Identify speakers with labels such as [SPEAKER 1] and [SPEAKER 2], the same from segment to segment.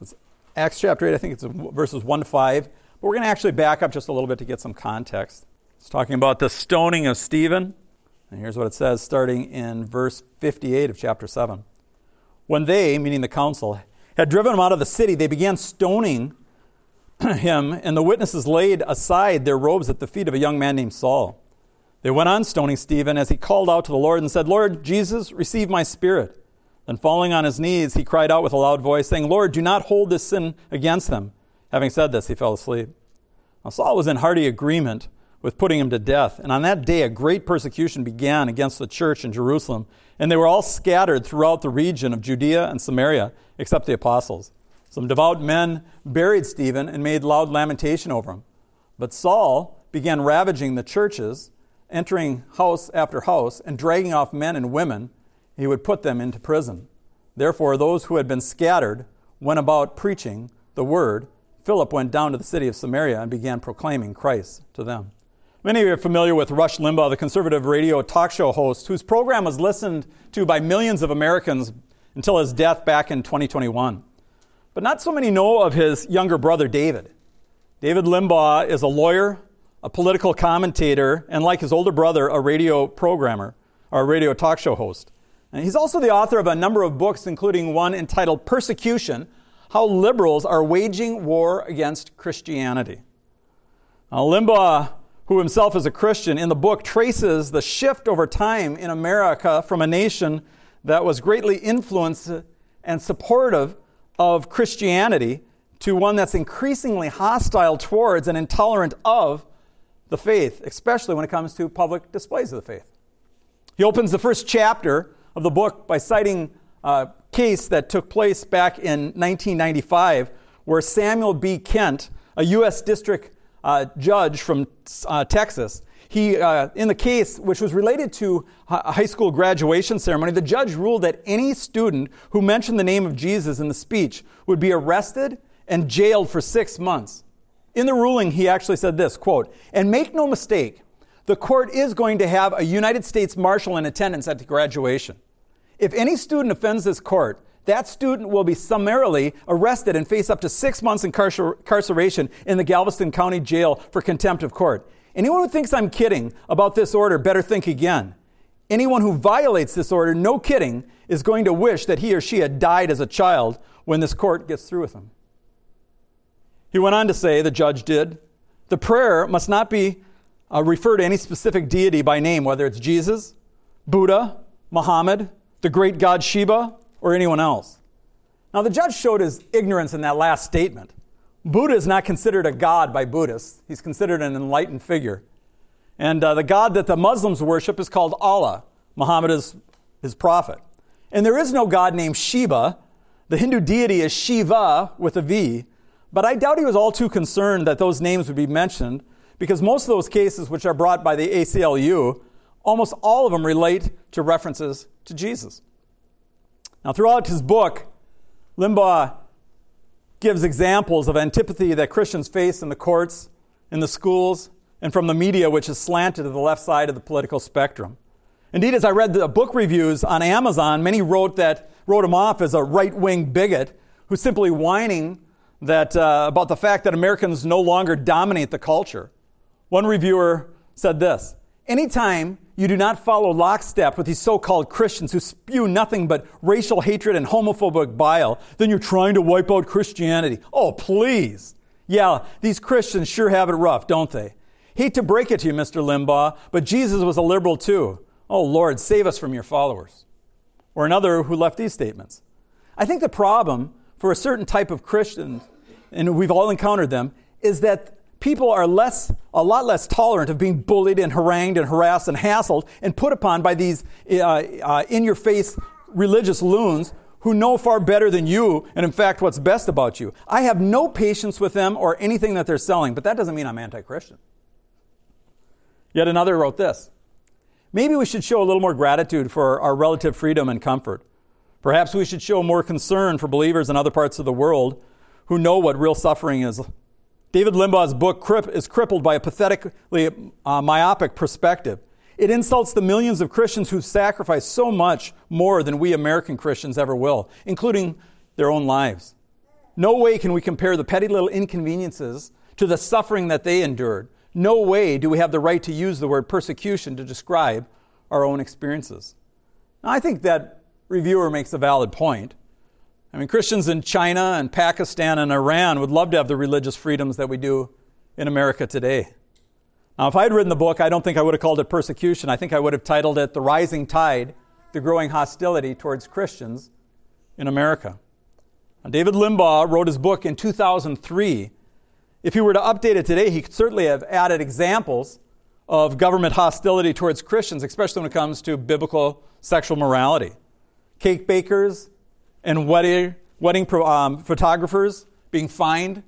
[SPEAKER 1] It's Acts chapter 8, I think it's verses 1 to 5. But we're going to actually back up just a little bit to get some context. It's talking about the stoning of Stephen. And here's what it says starting in verse 58 of chapter 7. When they, meaning the council, had driven him out of the city, they began stoning him, and the witnesses laid aside their robes at the feet of a young man named Saul. They went on stoning Stephen as he called out to the Lord and said, Lord Jesus, receive my spirit. Then, falling on his knees, he cried out with a loud voice, saying, Lord, do not hold this sin against them. Having said this, he fell asleep. Now, Saul was in hearty agreement with putting him to death. And on that day, a great persecution began against the church in Jerusalem, and they were all scattered throughout the region of Judea and Samaria, except the apostles. Some devout men buried Stephen and made loud lamentation over him. But Saul began ravaging the churches, entering house after house, and dragging off men and women he would put them into prison. Therefore, those who had been scattered went about preaching the word. Philip went down to the city of Samaria and began proclaiming Christ to them. Many of you are familiar with Rush Limbaugh, the conservative radio talk show host, whose program was listened to by millions of Americans until his death back in 2021. But not so many know of his younger brother, David. David Limbaugh is a lawyer, a political commentator, and like his older brother, a radio programmer or a radio talk show host. He's also the author of a number of books, including one entitled Persecution How Liberals Are Waging War Against Christianity. Now, Limbaugh, who himself is a Christian, in the book traces the shift over time in America from a nation that was greatly influenced and supportive of Christianity to one that's increasingly hostile towards and intolerant of the faith, especially when it comes to public displays of the faith. He opens the first chapter of the book by citing a case that took place back in 1995 where Samuel B. Kent, a U.S. district uh, judge from uh, Texas, he, uh, in the case, which was related to a high school graduation ceremony, the judge ruled that any student who mentioned the name of Jesus in the speech would be arrested and jailed for six months. In the ruling, he actually said this quote, and make no mistake, the court is going to have a United States Marshal in attendance at the graduation. If any student offends this court, that student will be summarily arrested and face up to six months incarceration in the Galveston County Jail for contempt of court. Anyone who thinks I'm kidding about this order better think again. Anyone who violates this order, no kidding, is going to wish that he or she had died as a child when this court gets through with him. He went on to say, the judge did, the prayer must not be uh, to any specific deity by name, whether it's Jesus, Buddha, Muhammad, the great god Shiva, or anyone else. Now, the judge showed his ignorance in that last statement. Buddha is not considered a god by Buddhists, he's considered an enlightened figure. And uh, the god that the Muslims worship is called Allah. Muhammad is his prophet. And there is no god named Shiva. The Hindu deity is Shiva with a V. But I doubt he was all too concerned that those names would be mentioned because most of those cases which are brought by the ACLU, almost all of them relate to references to Jesus. Now, throughout his book, Limbaugh gives examples of antipathy that Christians face in the courts, in the schools, and from the media, which is slanted to the left side of the political spectrum. Indeed, as I read the book reviews on Amazon, many wrote that wrote him off as a right-wing bigot who's simply whining that uh, about the fact that Americans no longer dominate the culture. One reviewer said this: Anytime you do not follow lockstep with these so called Christians who spew nothing but racial hatred and homophobic bile, then you're trying to wipe out Christianity. Oh, please. Yeah, these Christians sure have it rough, don't they? Hate to break it to you, Mr. Limbaugh, but Jesus was a liberal too. Oh, Lord, save us from your followers. Or another who left these statements. I think the problem for a certain type of Christian, and we've all encountered them, is that people are less, a lot less tolerant of being bullied and harangued and harassed and hassled and put upon by these uh, uh, in your face religious loons who know far better than you and, in fact, what's best about you. I have no patience with them or anything that they're selling, but that doesn't mean I'm anti Christian. Yet another wrote this Maybe we should show a little more gratitude for our relative freedom and comfort. Perhaps we should show more concern for believers in other parts of the world who know what real suffering is David Limbaugh's book is crippled by a pathetically uh, myopic perspective. It insults the millions of Christians who've sacrificed so much more than we American Christians ever will, including their own lives. No way can we compare the petty little inconveniences to the suffering that they endured. No way do we have the right to use the word persecution to describe our own experiences. Now, I think that reviewer makes a valid point. I mean, Christians in China and Pakistan and Iran would love to have the religious freedoms that we do in America today. Now, if I had written the book, I don't think I would have called it persecution. I think I would have titled it The Rising Tide, the Growing Hostility Towards Christians in America. Now, David Limbaugh wrote his book in 2003. If he were to update it today, he could certainly have added examples of government hostility towards Christians, especially when it comes to biblical sexual morality. Cake bakers and wedding, wedding um, photographers being fined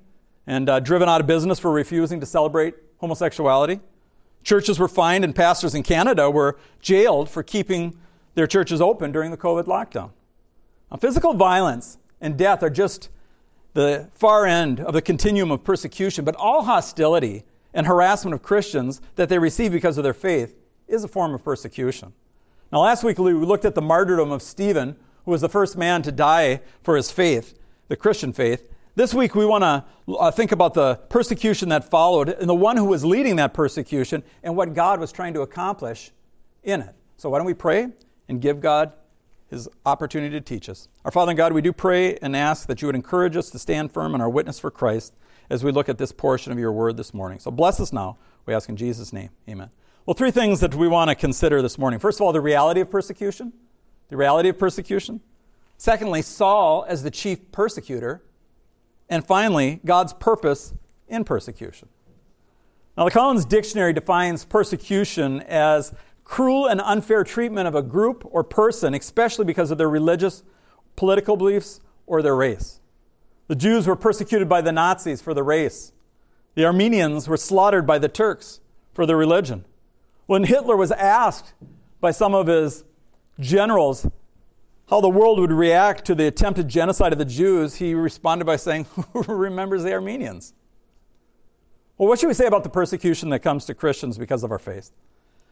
[SPEAKER 1] and uh, driven out of business for refusing to celebrate homosexuality. Churches were fined, and pastors in Canada were jailed for keeping their churches open during the COVID lockdown. Now, physical violence and death are just the far end of the continuum of persecution, but all hostility and harassment of Christians that they receive because of their faith is a form of persecution. Now, last week we looked at the martyrdom of Stephen, who was the first man to die for his faith, the Christian faith. This week we want to uh, think about the persecution that followed and the one who was leading that persecution and what God was trying to accomplish in it. So, why don't we pray and give God his opportunity to teach us? Our Father and God, we do pray and ask that you would encourage us to stand firm in our witness for Christ as we look at this portion of your word this morning. So, bless us now. We ask in Jesus' name. Amen. Well, three things that we want to consider this morning. First of all, the reality of persecution. The reality of persecution. Secondly, Saul as the chief persecutor. And finally, God's purpose in persecution. Now, the Collins Dictionary defines persecution as cruel and unfair treatment of a group or person, especially because of their religious, political beliefs, or their race. The Jews were persecuted by the Nazis for their race. The Armenians were slaughtered by the Turks for their religion. When Hitler was asked by some of his generals how the world would react to the attempted genocide of the Jews, he responded by saying, Who remembers the Armenians? Well, what should we say about the persecution that comes to Christians because of our faith?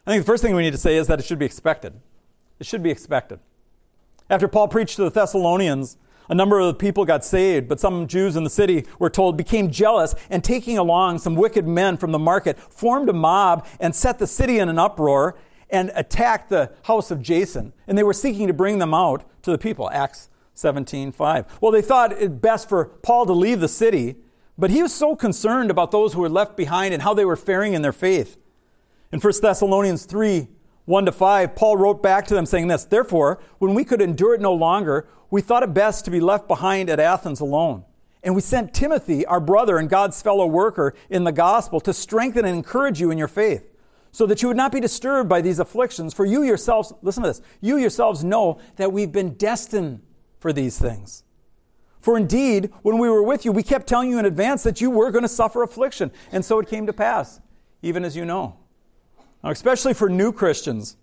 [SPEAKER 1] I think the first thing we need to say is that it should be expected. It should be expected. After Paul preached to the Thessalonians, a number of the people got saved, but some Jews in the city were told became jealous and taking along some wicked men from the market, formed a mob and set the city in an uproar and attacked the house of Jason. And they were seeking to bring them out to the people. Acts 17:5. Well, they thought it best for Paul to leave the city, but he was so concerned about those who were left behind and how they were faring in their faith. In 1 Thessalonians 3, 1 to 5, Paul wrote back to them saying this Therefore, when we could endure it no longer, we thought it best to be left behind at Athens alone. And we sent Timothy, our brother and God's fellow worker in the gospel, to strengthen and encourage you in your faith so that you would not be disturbed by these afflictions. For you yourselves, listen to this, you yourselves know that we've been destined for these things. For indeed, when we were with you, we kept telling you in advance that you were going to suffer affliction. And so it came to pass, even as you know. Now, especially for new Christians,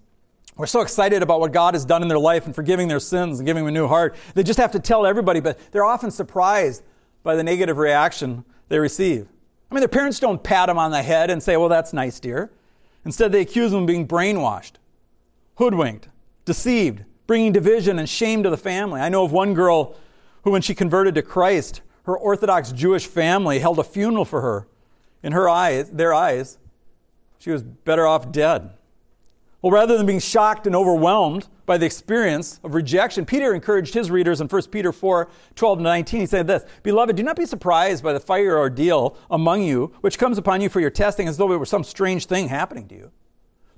[SPEAKER 1] we're so excited about what God has done in their life and forgiving their sins and giving them a new heart. They just have to tell everybody, but they're often surprised by the negative reaction they receive. I mean, their parents don't pat them on the head and say, Well, that's nice, dear. Instead, they accuse them of being brainwashed, hoodwinked, deceived, bringing division and shame to the family. I know of one girl who, when she converted to Christ, her Orthodox Jewish family held a funeral for her. In her eyes, their eyes, she was better off dead. Well, rather than being shocked and overwhelmed by the experience of rejection, Peter encouraged his readers in 1 Peter 4 12 to 19. He said this Beloved, do not be surprised by the fire ordeal among you, which comes upon you for your testing as though it were some strange thing happening to you.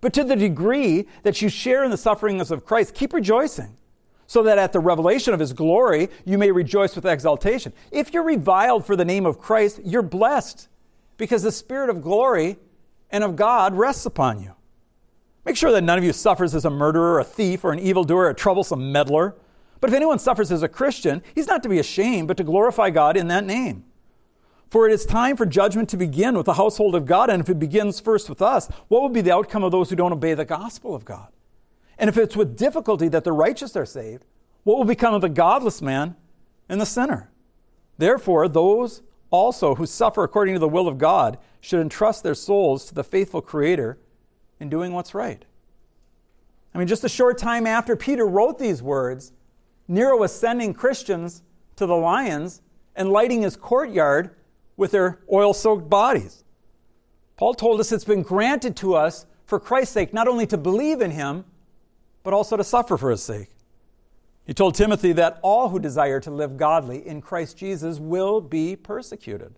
[SPEAKER 1] But to the degree that you share in the sufferings of Christ, keep rejoicing, so that at the revelation of his glory you may rejoice with exultation. If you're reviled for the name of Christ, you're blessed, because the Spirit of glory and of God rests upon you. Make sure that none of you suffers as a murderer, a thief, or an evildoer, a troublesome meddler. But if anyone suffers as a Christian, he's not to be ashamed, but to glorify God in that name. For it is time for judgment to begin with the household of God, and if it begins first with us, what will be the outcome of those who don't obey the gospel of God? And if it's with difficulty that the righteous are saved, what will become of the godless man and the sinner? Therefore, those also who suffer according to the will of God should entrust their souls to the faithful Creator in doing what's right. I mean, just a short time after Peter wrote these words, Nero was sending Christians to the lions and lighting his courtyard with their oil soaked bodies. Paul told us it's been granted to us for Christ's sake not only to believe in him, but also to suffer for his sake. He told Timothy that all who desire to live godly in Christ Jesus will be persecuted.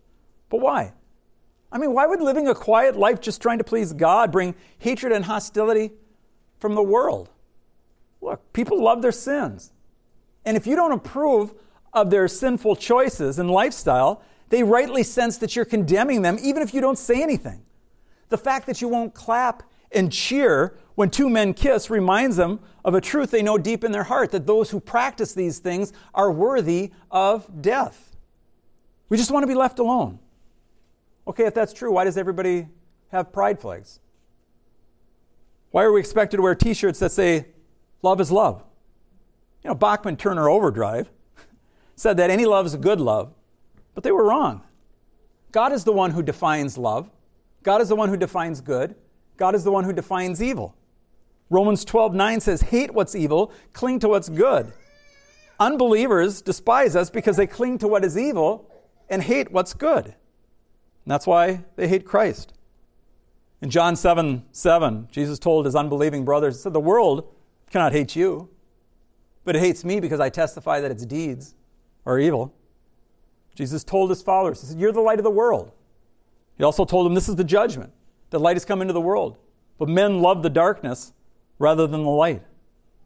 [SPEAKER 1] But why? I mean, why would living a quiet life just trying to please God bring hatred and hostility from the world? Look, people love their sins. And if you don't approve of their sinful choices and lifestyle, they rightly sense that you're condemning them, even if you don't say anything. The fact that you won't clap and cheer when two men kiss reminds them of a truth they know deep in their heart that those who practice these things are worthy of death. We just want to be left alone. Okay, if that's true, why does everybody have pride flags? Why are we expected to wear t shirts that say, love is love? You know, Bachman Turner Overdrive said that any love is a good love, but they were wrong. God is the one who defines love, God is the one who defines good, God is the one who defines evil. Romans 12 9 says, Hate what's evil, cling to what's good. Unbelievers despise us because they cling to what is evil and hate what's good. And that's why they hate Christ. In John 7 7, Jesus told his unbelieving brothers, He said, The world cannot hate you, but it hates me because I testify that its deeds are evil. Jesus told his followers, He said, You're the light of the world. He also told them, This is the judgment. The light has come into the world. But men love the darkness rather than the light,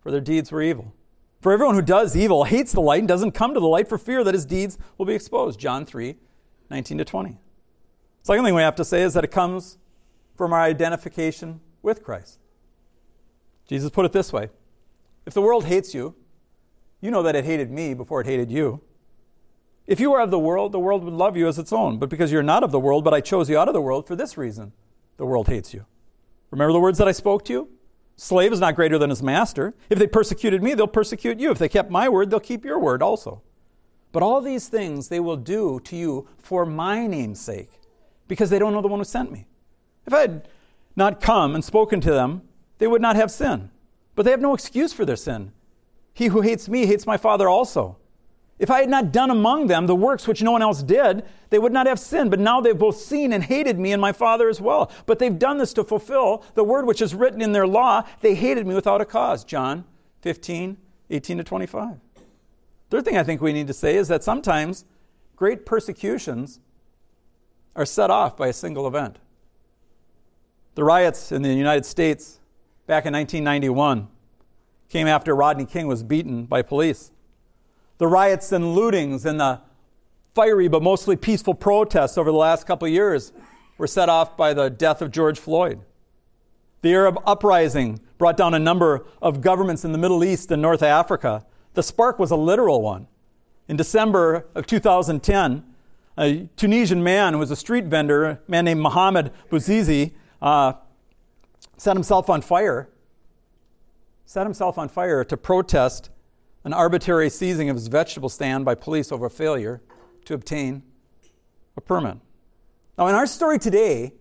[SPEAKER 1] for their deeds were evil. For everyone who does evil hates the light and doesn't come to the light for fear that his deeds will be exposed. John 3 19 to 20. Second thing we have to say is that it comes from our identification with Christ. Jesus put it this way If the world hates you, you know that it hated me before it hated you. If you were of the world, the world would love you as its own. But because you're not of the world, but I chose you out of the world for this reason, the world hates you. Remember the words that I spoke to you? Slave is not greater than his master. If they persecuted me, they'll persecute you. If they kept my word, they'll keep your word also. But all these things they will do to you for my name's sake, because they don't know the one who sent me. If I had not come and spoken to them, they would not have sin. But they have no excuse for their sin. He who hates me hates my Father also. If I had not done among them the works which no one else did, they would not have sinned. But now they've both seen and hated me and my Father as well. But they've done this to fulfill the word which is written in their law. They hated me without a cause. John 15, 18 to 25. Third thing I think we need to say is that sometimes great persecutions are set off by a single event. The riots in the United States back in 1991 came after Rodney King was beaten by police the riots and lootings and the fiery but mostly peaceful protests over the last couple of years were set off by the death of George Floyd. The Arab uprising brought down a number of governments in the Middle East and North Africa. The spark was a literal one. In December of 2010, a Tunisian man who was a street vendor, a man named Mohamed Bouazizi, uh, set himself on fire. Set himself on fire to protest an arbitrary seizing of his vegetable stand by police over failure to obtain a permit. Now, in our story today,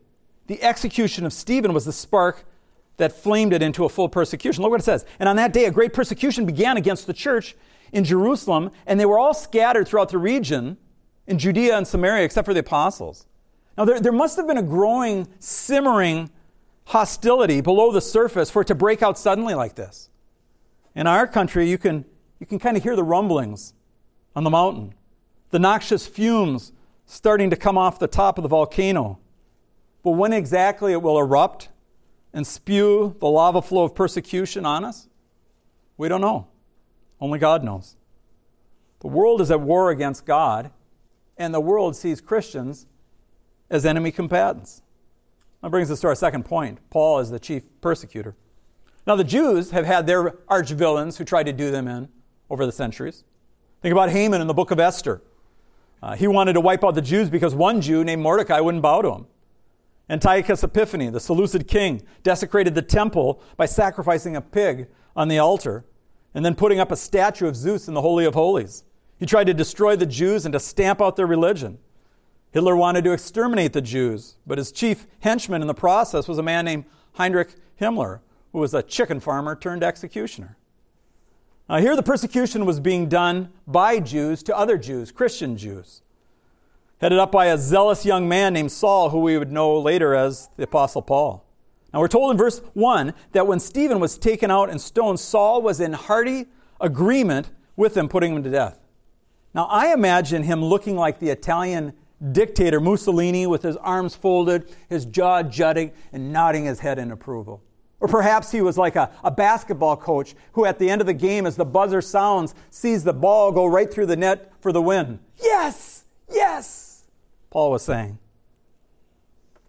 [SPEAKER 1] the execution of Stephen was the spark that flamed it into a full persecution. Look what it says. And on that day, a great persecution began against the church in Jerusalem, and they were all scattered throughout the region in Judea and Samaria, except for the apostles. Now, there, there must have been a growing, simmering hostility below the surface for it to break out suddenly like this. In our country, you can you can kind of hear the rumblings on the mountain, the noxious fumes starting to come off the top of the volcano. But when exactly it will erupt and spew the lava flow of persecution on us, we don't know. Only God knows. The world is at war against God, and the world sees Christians as enemy combatants. That brings us to our second point. Paul is the chief persecutor. Now, the Jews have had their arch villains who tried to do them in over the centuries. Think about Haman in the book of Esther. Uh, he wanted to wipe out the Jews because one Jew named Mordecai wouldn't bow to him. Antiochus Epiphanes, the Seleucid king, desecrated the temple by sacrificing a pig on the altar and then putting up a statue of Zeus in the Holy of Holies. He tried to destroy the Jews and to stamp out their religion. Hitler wanted to exterminate the Jews, but his chief henchman in the process was a man named Heinrich Himmler, who was a chicken farmer turned executioner. Now, here the persecution was being done by Jews to other Jews, Christian Jews, headed up by a zealous young man named Saul, who we would know later as the Apostle Paul. Now, we're told in verse 1 that when Stephen was taken out and stoned, Saul was in hearty agreement with them putting him to death. Now, I imagine him looking like the Italian dictator Mussolini with his arms folded, his jaw jutting, and nodding his head in approval. Or perhaps he was like a, a basketball coach who, at the end of the game, as the buzzer sounds, sees the ball go right through the net for the win. Yes! Yes! Paul was saying.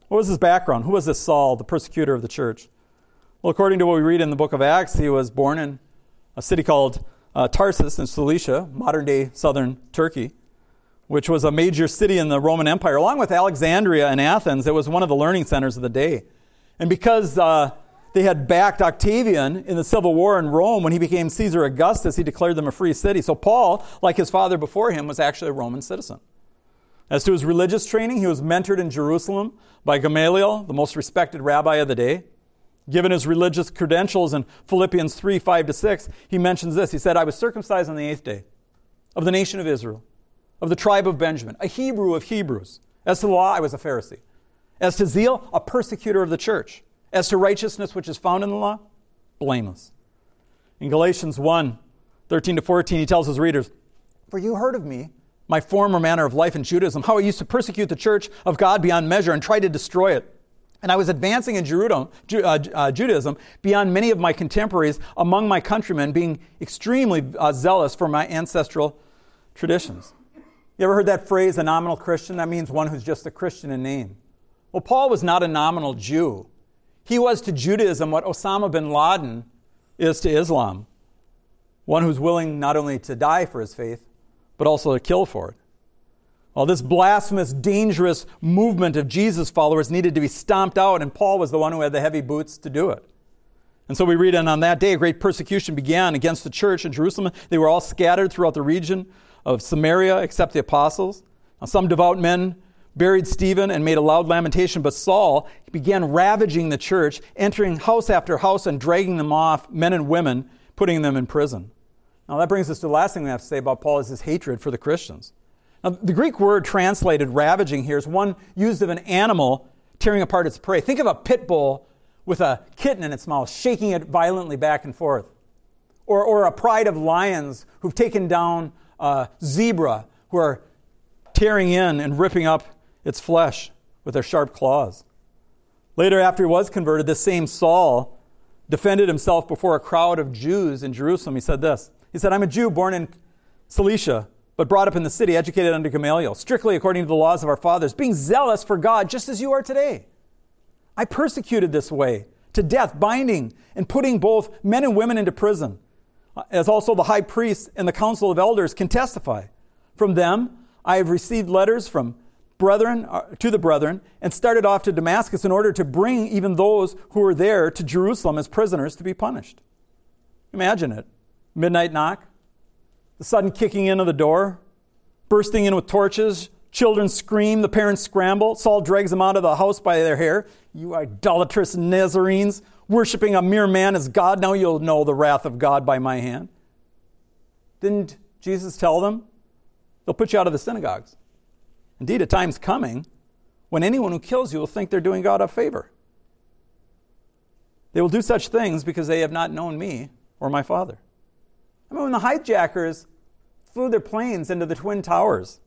[SPEAKER 1] What was his background? Who was this Saul, the persecutor of the church? Well, according to what we read in the book of Acts, he was born in a city called uh, Tarsus in Cilicia, modern day southern Turkey, which was a major city in the Roman Empire. Along with Alexandria and Athens, it was one of the learning centers of the day. And because uh, they had backed Octavian in the civil war in Rome when he became Caesar Augustus. He declared them a free city. So Paul, like his father before him, was actually a Roman citizen. As to his religious training, he was mentored in Jerusalem by Gamaliel, the most respected rabbi of the day. Given his religious credentials in Philippians 3 5 to 6, he mentions this. He said, I was circumcised on the eighth day of the nation of Israel, of the tribe of Benjamin, a Hebrew of Hebrews. As to the law, I was a Pharisee. As to zeal, a persecutor of the church. As to righteousness which is found in the law, blameless. In Galatians 1 13 to 14, he tells his readers, For you heard of me, my former manner of life in Judaism, how I used to persecute the church of God beyond measure and try to destroy it. And I was advancing in uh, uh, Judaism beyond many of my contemporaries among my countrymen, being extremely uh, zealous for my ancestral traditions. You ever heard that phrase, a nominal Christian? That means one who's just a Christian in name. Well, Paul was not a nominal Jew. He was to Judaism what Osama bin Laden is to Islam one who's willing not only to die for his faith, but also to kill for it. Well, this blasphemous, dangerous movement of Jesus followers needed to be stomped out, and Paul was the one who had the heavy boots to do it. And so we read, and on that day, a great persecution began against the church in Jerusalem. They were all scattered throughout the region of Samaria, except the apostles. Now, some devout men buried Stephen and made a loud lamentation. But Saul began ravaging the church, entering house after house and dragging them off, men and women, putting them in prison. Now, that brings us to the last thing we have to say about Paul is his hatred for the Christians. Now, the Greek word translated ravaging here is one used of an animal tearing apart its prey. Think of a pit bull with a kitten in its mouth, shaking it violently back and forth. Or, or a pride of lions who've taken down a zebra, who are tearing in and ripping up its flesh with their sharp claws. Later, after he was converted, this same Saul defended himself before a crowd of Jews in Jerusalem. He said this He said, I'm a Jew born in Cilicia, but brought up in the city, educated under Gamaliel, strictly according to the laws of our fathers, being zealous for God, just as you are today. I persecuted this way to death, binding and putting both men and women into prison, as also the high priests and the council of elders can testify. From them, I have received letters from brethren uh, to the brethren and started off to Damascus in order to bring even those who were there to Jerusalem as prisoners to be punished. Imagine it. Midnight knock, the sudden kicking in of the door, bursting in with torches, children scream, the parents scramble. Saul drags them out of the house by their hair. You idolatrous Nazarenes, worshiping a mere man as God, now you'll know the wrath of God by my hand. Didn't Jesus tell them? They'll put you out of the synagogues. Indeed, a time's coming when anyone who kills you will think they're doing God a favor. They will do such things because they have not known me or my Father. I mean, when the hijackers flew their planes into the Twin Towers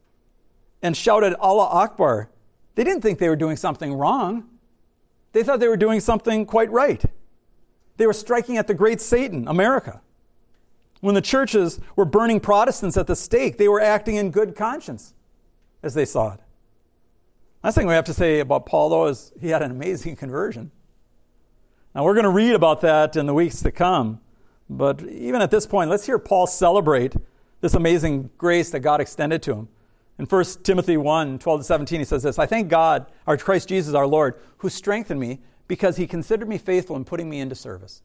[SPEAKER 1] and shouted Allah Akbar, they didn't think they were doing something wrong. They thought they were doing something quite right. They were striking at the great Satan, America. When the churches were burning Protestants at the stake, they were acting in good conscience as they saw it. Last thing we have to say about Paul, though, is he had an amazing conversion. Now, we're going to read about that in the weeks to come. But even at this point, let's hear Paul celebrate this amazing grace that God extended to him. In 1 Timothy 1 12 to 17, he says this I thank God, our Christ Jesus our Lord, who strengthened me because he considered me faithful in putting me into service.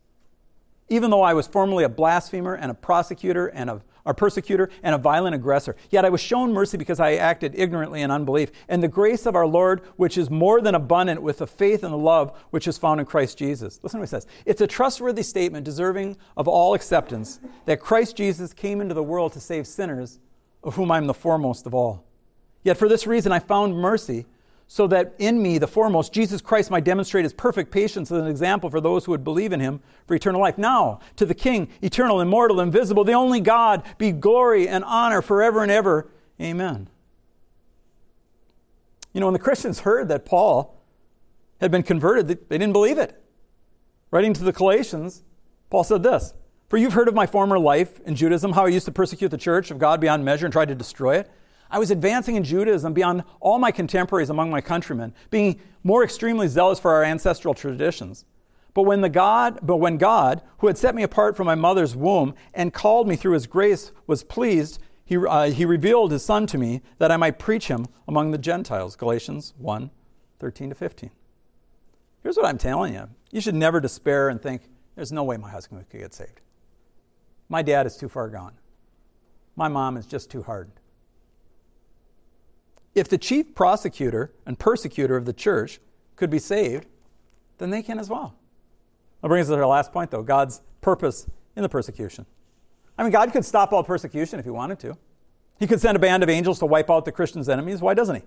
[SPEAKER 1] Even though I was formerly a blasphemer and a prosecutor and a, a persecutor and a violent aggressor. Yet I was shown mercy because I acted ignorantly in unbelief. And the grace of our Lord, which is more than abundant with the faith and the love which is found in Christ Jesus. Listen to what he says. It's a trustworthy statement deserving of all acceptance that Christ Jesus came into the world to save sinners, of whom I am the foremost of all. Yet for this reason I found mercy so that in me, the foremost, Jesus Christ might demonstrate his perfect patience as an example for those who would believe in him for eternal life. Now, to the King, eternal, immortal, invisible, the only God, be glory and honor forever and ever. Amen. You know, when the Christians heard that Paul had been converted, they didn't believe it. Writing to the Galatians, Paul said this For you've heard of my former life in Judaism, how I used to persecute the church of God beyond measure and tried to destroy it. I was advancing in Judaism beyond all my contemporaries among my countrymen, being more extremely zealous for our ancestral traditions. But when the God, but when God, who had set me apart from my mother's womb and called me through his grace, was pleased, he, uh, he revealed his son to me that I might preach him among the Gentiles. Galatians 1 13 to 15. Here's what I'm telling you you should never despair and think, there's no way my husband could get saved. My dad is too far gone. My mom is just too hard. If the chief prosecutor and persecutor of the church could be saved, then they can as well. That brings us to our last point, though God's purpose in the persecution. I mean, God could stop all persecution if he wanted to. He could send a band of angels to wipe out the Christians' enemies. Why doesn't he?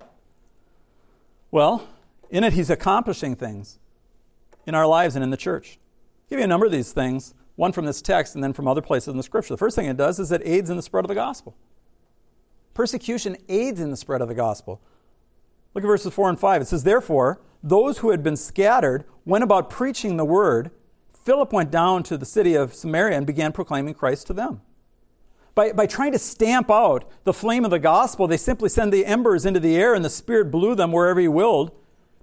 [SPEAKER 1] Well, in it, he's accomplishing things in our lives and in the church. I'll give you a number of these things, one from this text and then from other places in the scripture. The first thing it does is it aids in the spread of the gospel. Persecution aids in the spread of the gospel. Look at verses 4 and 5. It says, Therefore, those who had been scattered went about preaching the word. Philip went down to the city of Samaria and began proclaiming Christ to them. By, by trying to stamp out the flame of the gospel, they simply sent the embers into the air and the Spirit blew them wherever He willed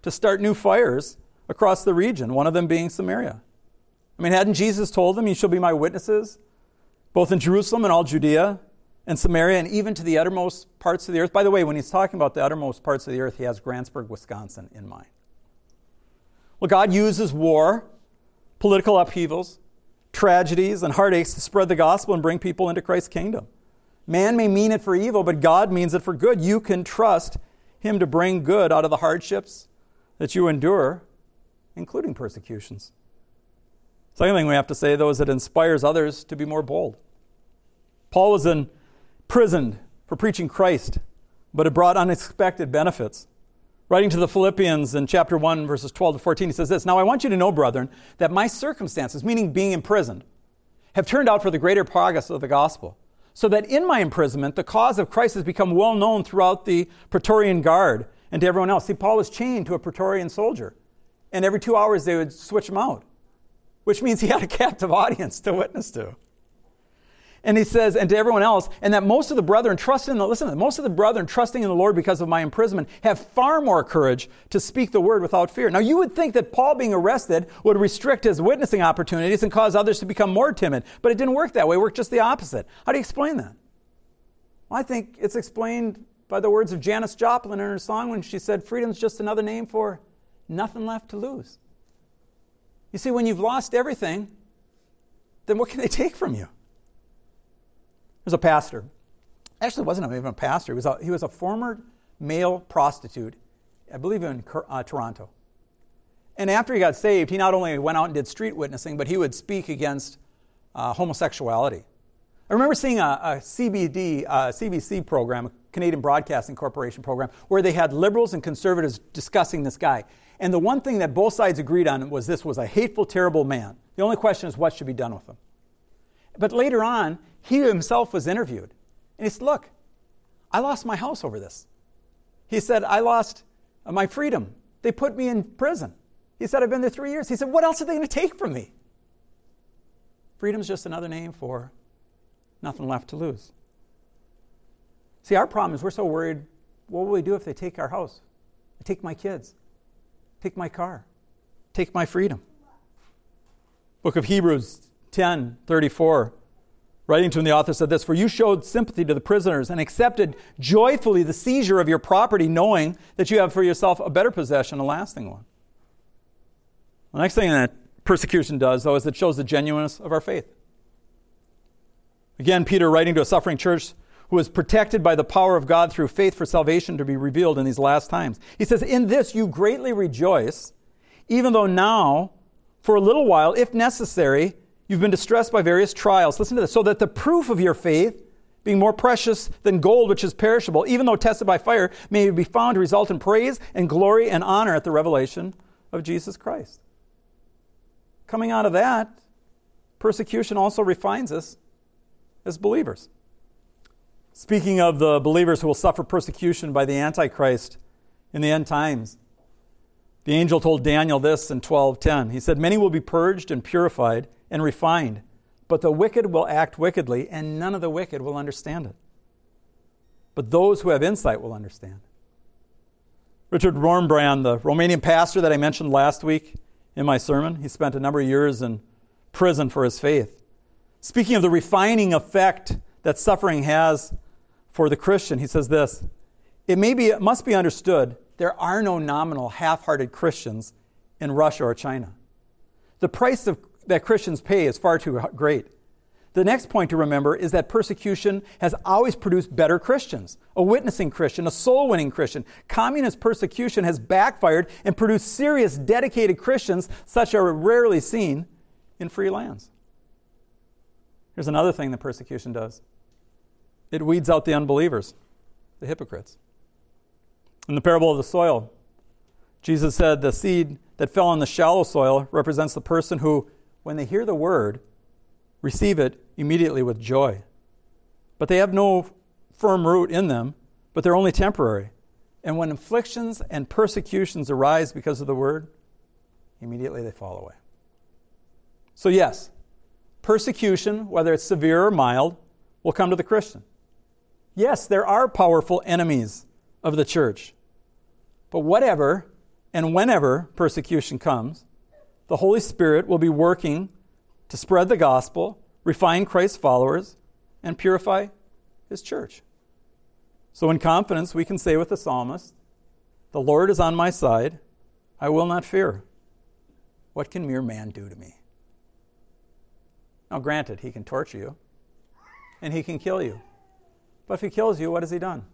[SPEAKER 1] to start new fires across the region, one of them being Samaria. I mean, hadn't Jesus told them, You shall be my witnesses, both in Jerusalem and all Judea and Samaria and even to the uttermost parts of the earth. By the way, when he's talking about the uttermost parts of the earth, he has Grantsburg, Wisconsin in mind. Well, God uses war, political upheavals, tragedies, and heartaches to spread the gospel and bring people into Christ's kingdom. Man may mean it for evil, but God means it for good. You can trust Him to bring good out of the hardships that you endure, including persecutions. Second thing we have to say, though, is it inspires others to be more bold. Paul was in imprisoned for preaching Christ, but it brought unexpected benefits. Writing to the Philippians in chapter 1, verses 12 to 14, he says this Now I want you to know, brethren, that my circumstances, meaning being imprisoned, have turned out for the greater progress of the gospel, so that in my imprisonment, the cause of Christ has become well known throughout the Praetorian Guard and to everyone else. See, Paul was chained to a Praetorian soldier, and every two hours they would switch him out, which means he had a captive audience to witness to. And he says, and to everyone else, and that most of the brethren trust in the, listen, most of the brethren trusting in the Lord because of my imprisonment have far more courage to speak the word without fear. Now, you would think that Paul being arrested would restrict his witnessing opportunities and cause others to become more timid, but it didn't work that way. It worked just the opposite. How do you explain that? Well, I think it's explained by the words of Janis Joplin in her song when she said, Freedom's just another name for nothing left to lose. You see, when you've lost everything, then what can they take from you? Was a pastor. Actually, wasn't even a pastor. He was a, he was a former male prostitute, I believe in uh, Toronto. And after he got saved, he not only went out and did street witnessing, but he would speak against uh, homosexuality. I remember seeing a, a CBD, uh, CBC program, a Canadian Broadcasting Corporation program, where they had liberals and conservatives discussing this guy. And the one thing that both sides agreed on was this was a hateful, terrible man. The only question is what should be done with him. But later on, he himself was interviewed. And he said, Look, I lost my house over this. He said, I lost uh, my freedom. They put me in prison. He said, I've been there three years. He said, What else are they going to take from me? Freedom's just another name for nothing left to lose. See, our problem is we're so worried what will we do if they take our house? Take my kids, take my car, take my freedom. Book of Hebrews 10 34 Writing to him, the author said this For you showed sympathy to the prisoners and accepted joyfully the seizure of your property, knowing that you have for yourself a better possession, a lasting one. The next thing that persecution does, though, is it shows the genuineness of our faith. Again, Peter, writing to a suffering church who is protected by the power of God through faith for salvation to be revealed in these last times, he says, In this you greatly rejoice, even though now, for a little while, if necessary, you've been distressed by various trials. Listen to this. So that the proof of your faith, being more precious than gold which is perishable, even though tested by fire, may be found to result in praise and glory and honor at the revelation of Jesus Christ. Coming out of that, persecution also refines us as believers. Speaking of the believers who will suffer persecution by the Antichrist in the end times, the angel told Daniel this in 12:10. He said, "Many will be purged and purified and refined, but the wicked will act wickedly, and none of the wicked will understand it. But those who have insight will understand." Richard Wurmbrand, the Romanian pastor that I mentioned last week in my sermon, he spent a number of years in prison for his faith. Speaking of the refining effect that suffering has for the Christian, he says this It, may be, it must be understood there are no nominal half hearted Christians in Russia or China. The price of, that Christians pay is far too great. The next point to remember is that persecution has always produced better Christians, a witnessing Christian, a soul winning Christian. Communist persecution has backfired and produced serious, dedicated Christians, such are rarely seen in free lands. Here's another thing that persecution does it weeds out the unbelievers, the hypocrites. In the parable of the soil, Jesus said the seed that fell on the shallow soil represents the person who, when they hear the word, receive it immediately with joy. But they have no firm root in them, but they're only temporary. And when afflictions and persecutions arise because of the word, immediately they fall away. So, yes, persecution, whether it's severe or mild, will come to the Christian. Yes, there are powerful enemies of the church. But whatever and whenever persecution comes, the Holy Spirit will be working to spread the gospel, refine Christ's followers, and purify his church. So, in confidence, we can say with the psalmist, The Lord is on my side, I will not fear. What can mere man do to me? Now, granted, he can torture you and he can kill you. But if he kills you, what has he done?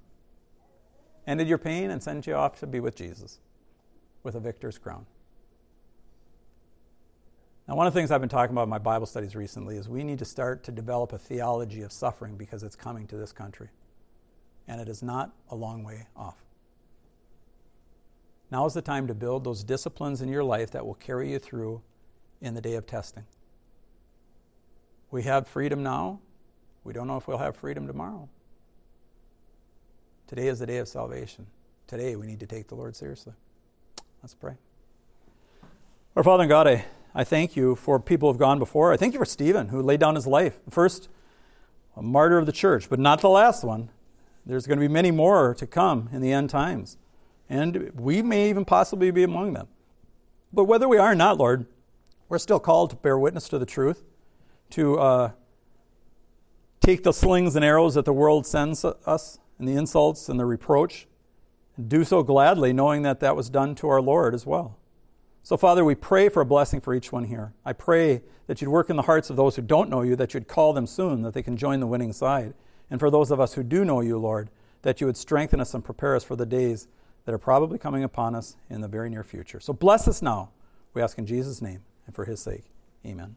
[SPEAKER 1] Ended your pain and sent you off to be with Jesus with a victor's crown. Now, one of the things I've been talking about in my Bible studies recently is we need to start to develop a theology of suffering because it's coming to this country. And it is not a long way off. Now is the time to build those disciplines in your life that will carry you through in the day of testing. We have freedom now. We don't know if we'll have freedom tomorrow. Today is the day of salvation. Today we need to take the Lord seriously. Let's pray. Our Father and God, I I thank you for people who have gone before. I thank you for Stephen, who laid down his life. First, a martyr of the church, but not the last one. There's going to be many more to come in the end times. And we may even possibly be among them. But whether we are or not, Lord, we're still called to bear witness to the truth, to uh, take the slings and arrows that the world sends us, and the insults and the reproach, and do so gladly, knowing that that was done to our Lord as well. So, Father, we pray for a blessing for each one here. I pray that you'd work in the hearts of those who don't know you, that you'd call them soon, that they can join the winning side. And for those of us who do know you, Lord, that you would strengthen us and prepare us for the days that are probably coming upon us in the very near future. So, bless us now, we ask in Jesus' name and for his sake. Amen.